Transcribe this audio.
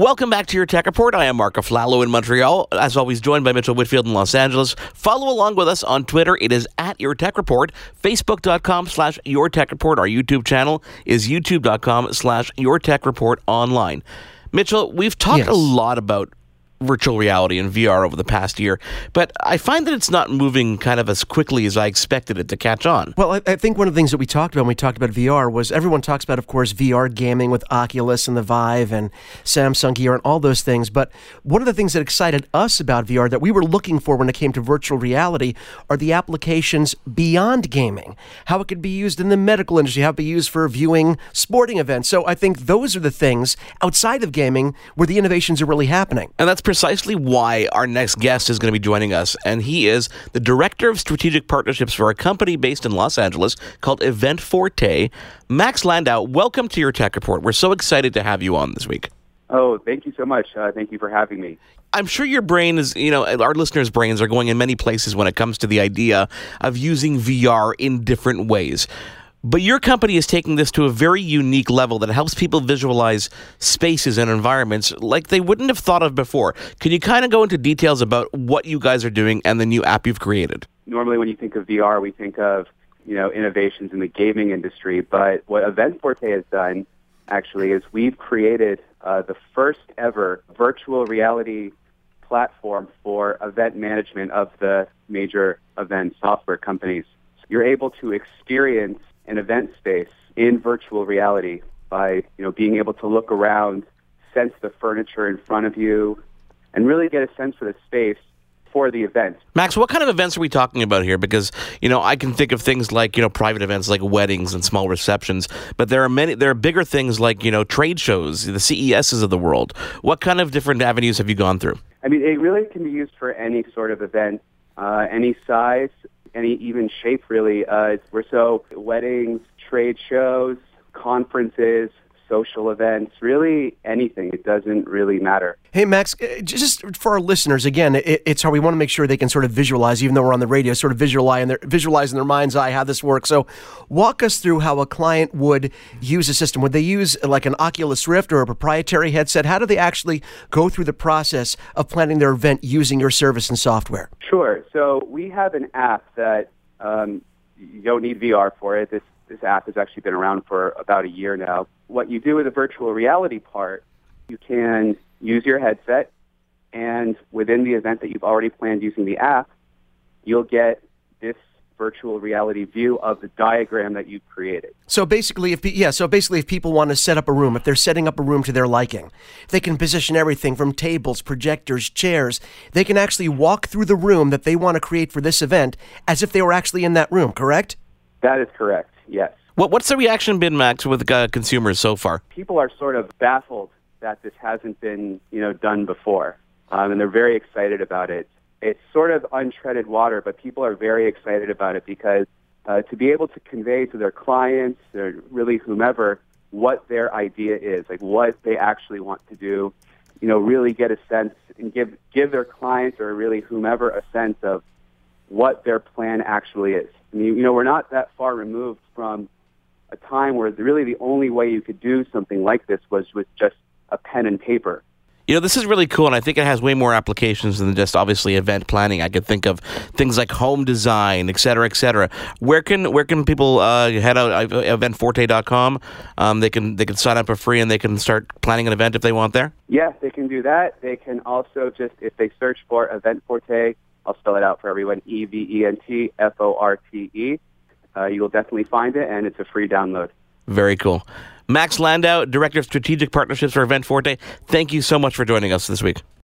Welcome back to your Tech Report. I am Marco Aflalo in Montreal, as always, joined by Mitchell Whitfield in Los Angeles. Follow along with us on Twitter. It is at Your Tech Report. Facebook.com slash Your Tech Report. Our YouTube channel is YouTube.com slash Your Tech Report online. Mitchell, we've talked yes. a lot about virtual reality and VR over the past year, but I find that it's not moving kind of as quickly as I expected it to catch on. Well, I, I, think one of the things that we talked about when we talked about VR was everyone talks about, of course, VR gaming with Oculus and the Vive and Samsung Gear and all those things. But one of the things that excited us about VR that we were looking for when it came to virtual reality are the applications beyond gaming, how it could be used in the medical industry, how it could be used for viewing sporting events. So I think those are the things outside of gaming where the innovations are really happening. And that's precisely why our next guest is going to be joining us, and he is the Director of Strategic Partnerships for a company based in Los Angeles called Event Forte. Max Landau, welcome to your Tech Report. We're so excited to have you on this week. Oh, thank you so much. Uh, thank you for having me. I'm sure your brain is, you know, our listeners' brains are going in many places when it comes to the idea of using VR in different ways. But your company is taking this to a very unique level that helps people visualize spaces and environments like they wouldn't have thought of before. Can you kind of go into details about what you guys are doing and the new app you've created? Normally, when you think of VR, we think of you know innovations in the gaming industry. But what Event Forte has done actually is we've created uh, the first ever virtual reality platform for event management of the major event software companies. You're able to experience an event space in virtual reality by you know being able to look around, sense the furniture in front of you, and really get a sense for the space for the event. Max, what kind of events are we talking about here? Because you know I can think of things like you know private events like weddings and small receptions, but there are many there are bigger things like you know trade shows, the CESs of the world. What kind of different avenues have you gone through? I mean, it really can be used for any sort of event, uh, any size any even shape really. Uh, we're so weddings, trade shows, conferences, social events, really anything. It doesn't really matter. Hey, Max, uh, just for our listeners, again, it's how we want to make sure they can sort of visualize, even though we're on the radio, sort of visualize in their, visualize in their mind's eye how this works. So, walk us through how a client would use a system. Would they use like an Oculus Rift or a proprietary headset? How do they actually go through the process of planning their event using your service and software? Sure. So, we have an app that um, you don't need VR for it. This this app has actually been around for about a year now. What you do with the virtual reality part, you can use your headset, and within the event that you've already planned using the app, you'll get this virtual reality view of the diagram that you've created. So basically, if yeah, so basically, if people want to set up a room, if they're setting up a room to their liking, they can position everything from tables, projectors, chairs. They can actually walk through the room that they want to create for this event as if they were actually in that room. Correct? That is correct. Yes. What, what's the reaction been, Max, with uh, consumers so far? People are sort of baffled that this hasn't been, you know, done before, um, and they're very excited about it it's sort of untreaded water, but people are very excited about it because uh, to be able to convey to their clients or really whomever what their idea is, like what they actually want to do, you know, really get a sense and give give their clients or really whomever a sense of what their plan actually is. I mean, you know, we're not that far removed from a time where really the only way you could do something like this was with just a pen and paper. You know, this is really cool, and I think it has way more applications than just obviously event planning. I could think of things like home design, et cetera, et cetera. Where can where can people uh, head out? Uh, eventforte.com. Um, they can they can sign up for free and they can start planning an event if they want there. Yes, they can do that. They can also just if they search for Event Forte, I'll spell it out for everyone: E V E N T F O R T E. Uh, you'll definitely find it, and it's a free download. Very cool. Max Landau, Director of Strategic Partnerships for Event Forte, thank you so much for joining us this week.